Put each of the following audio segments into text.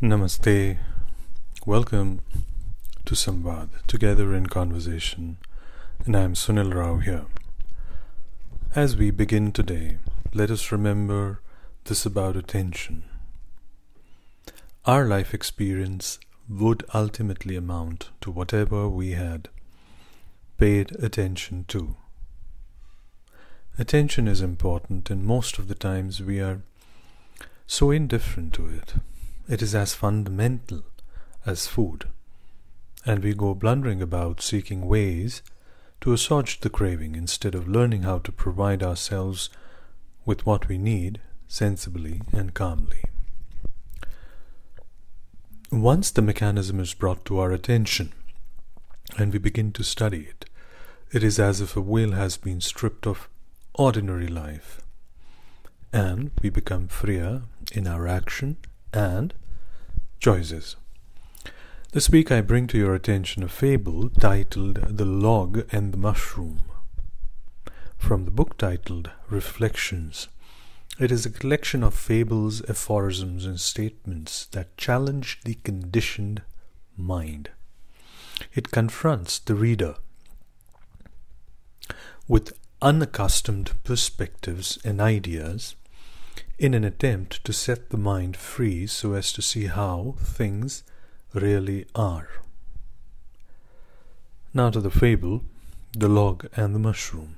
Namaste. Welcome to Samvad, Together in Conversation, and I am Sunil Rao here. As we begin today, let us remember this about attention. Our life experience would ultimately amount to whatever we had paid attention to. Attention is important, and most of the times we are so indifferent to it. It is as fundamental as food, and we go blundering about seeking ways to assuage the craving instead of learning how to provide ourselves with what we need sensibly and calmly. Once the mechanism is brought to our attention and we begin to study it, it is as if a veil has been stripped of ordinary life, and we become freer in our action and choices. This week I bring to your attention a fable titled The Log and the Mushroom. From the book titled Reflections, it is a collection of fables, aphorisms, and statements that challenge the conditioned mind. It confronts the reader with unaccustomed perspectives and ideas in an attempt to set the mind free so as to see how things really are. Now to the fable The Log and the Mushroom.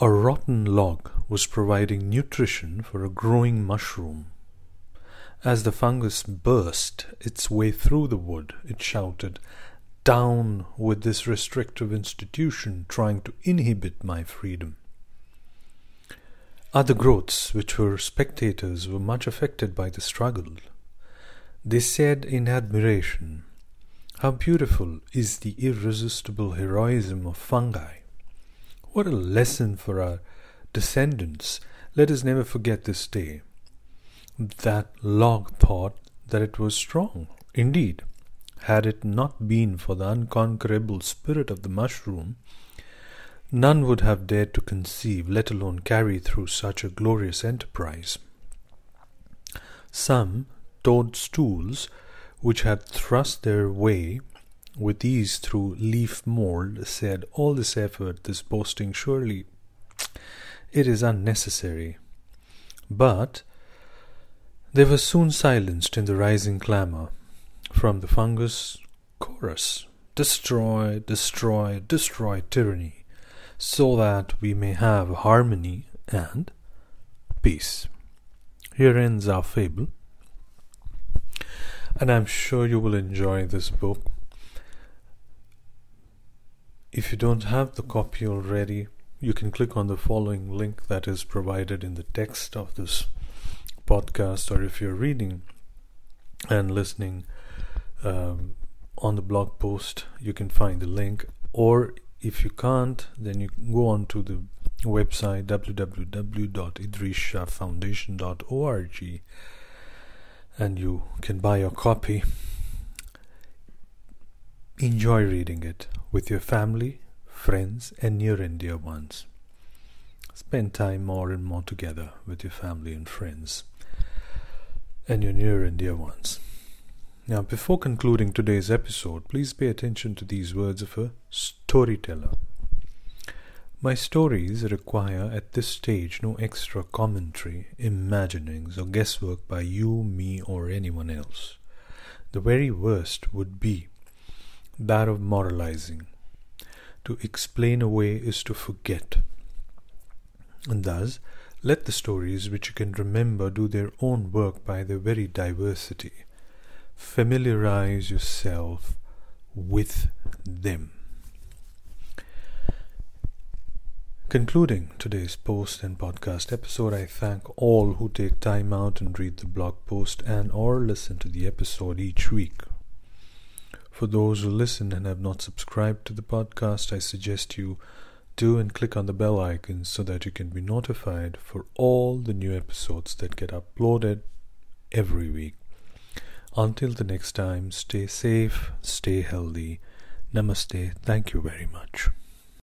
A rotten log was providing nutrition for a growing mushroom. As the fungus burst its way through the wood, it shouted, Down with this restrictive institution trying to inhibit my freedom. Other growths, which were spectators, were much affected by the struggle. They said in admiration, How beautiful is the irresistible heroism of fungi! What a lesson for our descendants! Let us never forget this day. That log thought that it was strong. Indeed, had it not been for the unconquerable spirit of the mushroom, none would have dared to conceive, let alone carry through such a glorious enterprise. Some toadstools, which had thrust their way with ease through leaf mold, said, All this effort, this boasting, surely it is unnecessary. But they were soon silenced in the rising clamour from the fungus chorus Destroy, destroy, destroy tyranny so that we may have harmony and peace. Here ends our fable, and I'm sure you will enjoy this book. If you don't have the copy already, you can click on the following link that is provided in the text of this podcast, or if you're reading and listening um, on the blog post, you can find the link, or if you can't, then you go on to the website www.idriesshahfoundation.org and you can buy your copy. Enjoy reading it with your family, friends, and near and dear ones. Spend time more and more together with your family and friends and your near and dear ones. Now, before concluding today's episode, please pay attention to these words of a storyteller. My stories require at this stage no extra commentary, imaginings, or guesswork by you, me, or anyone else. The very worst would be that of moralizing. To explain away is to forget. And thus, let the stories which you can remember do their own work by their very diversity familiarize yourself with them. Concluding today's post and podcast episode, I thank all who take time out and read the blog post and or listen to the episode each week. For those who listen and have not subscribed to the podcast, I suggest you do and click on the bell icon so that you can be notified for all the new episodes that get uploaded every week. Until the next time, stay safe, stay healthy. Namaste. Thank you very much.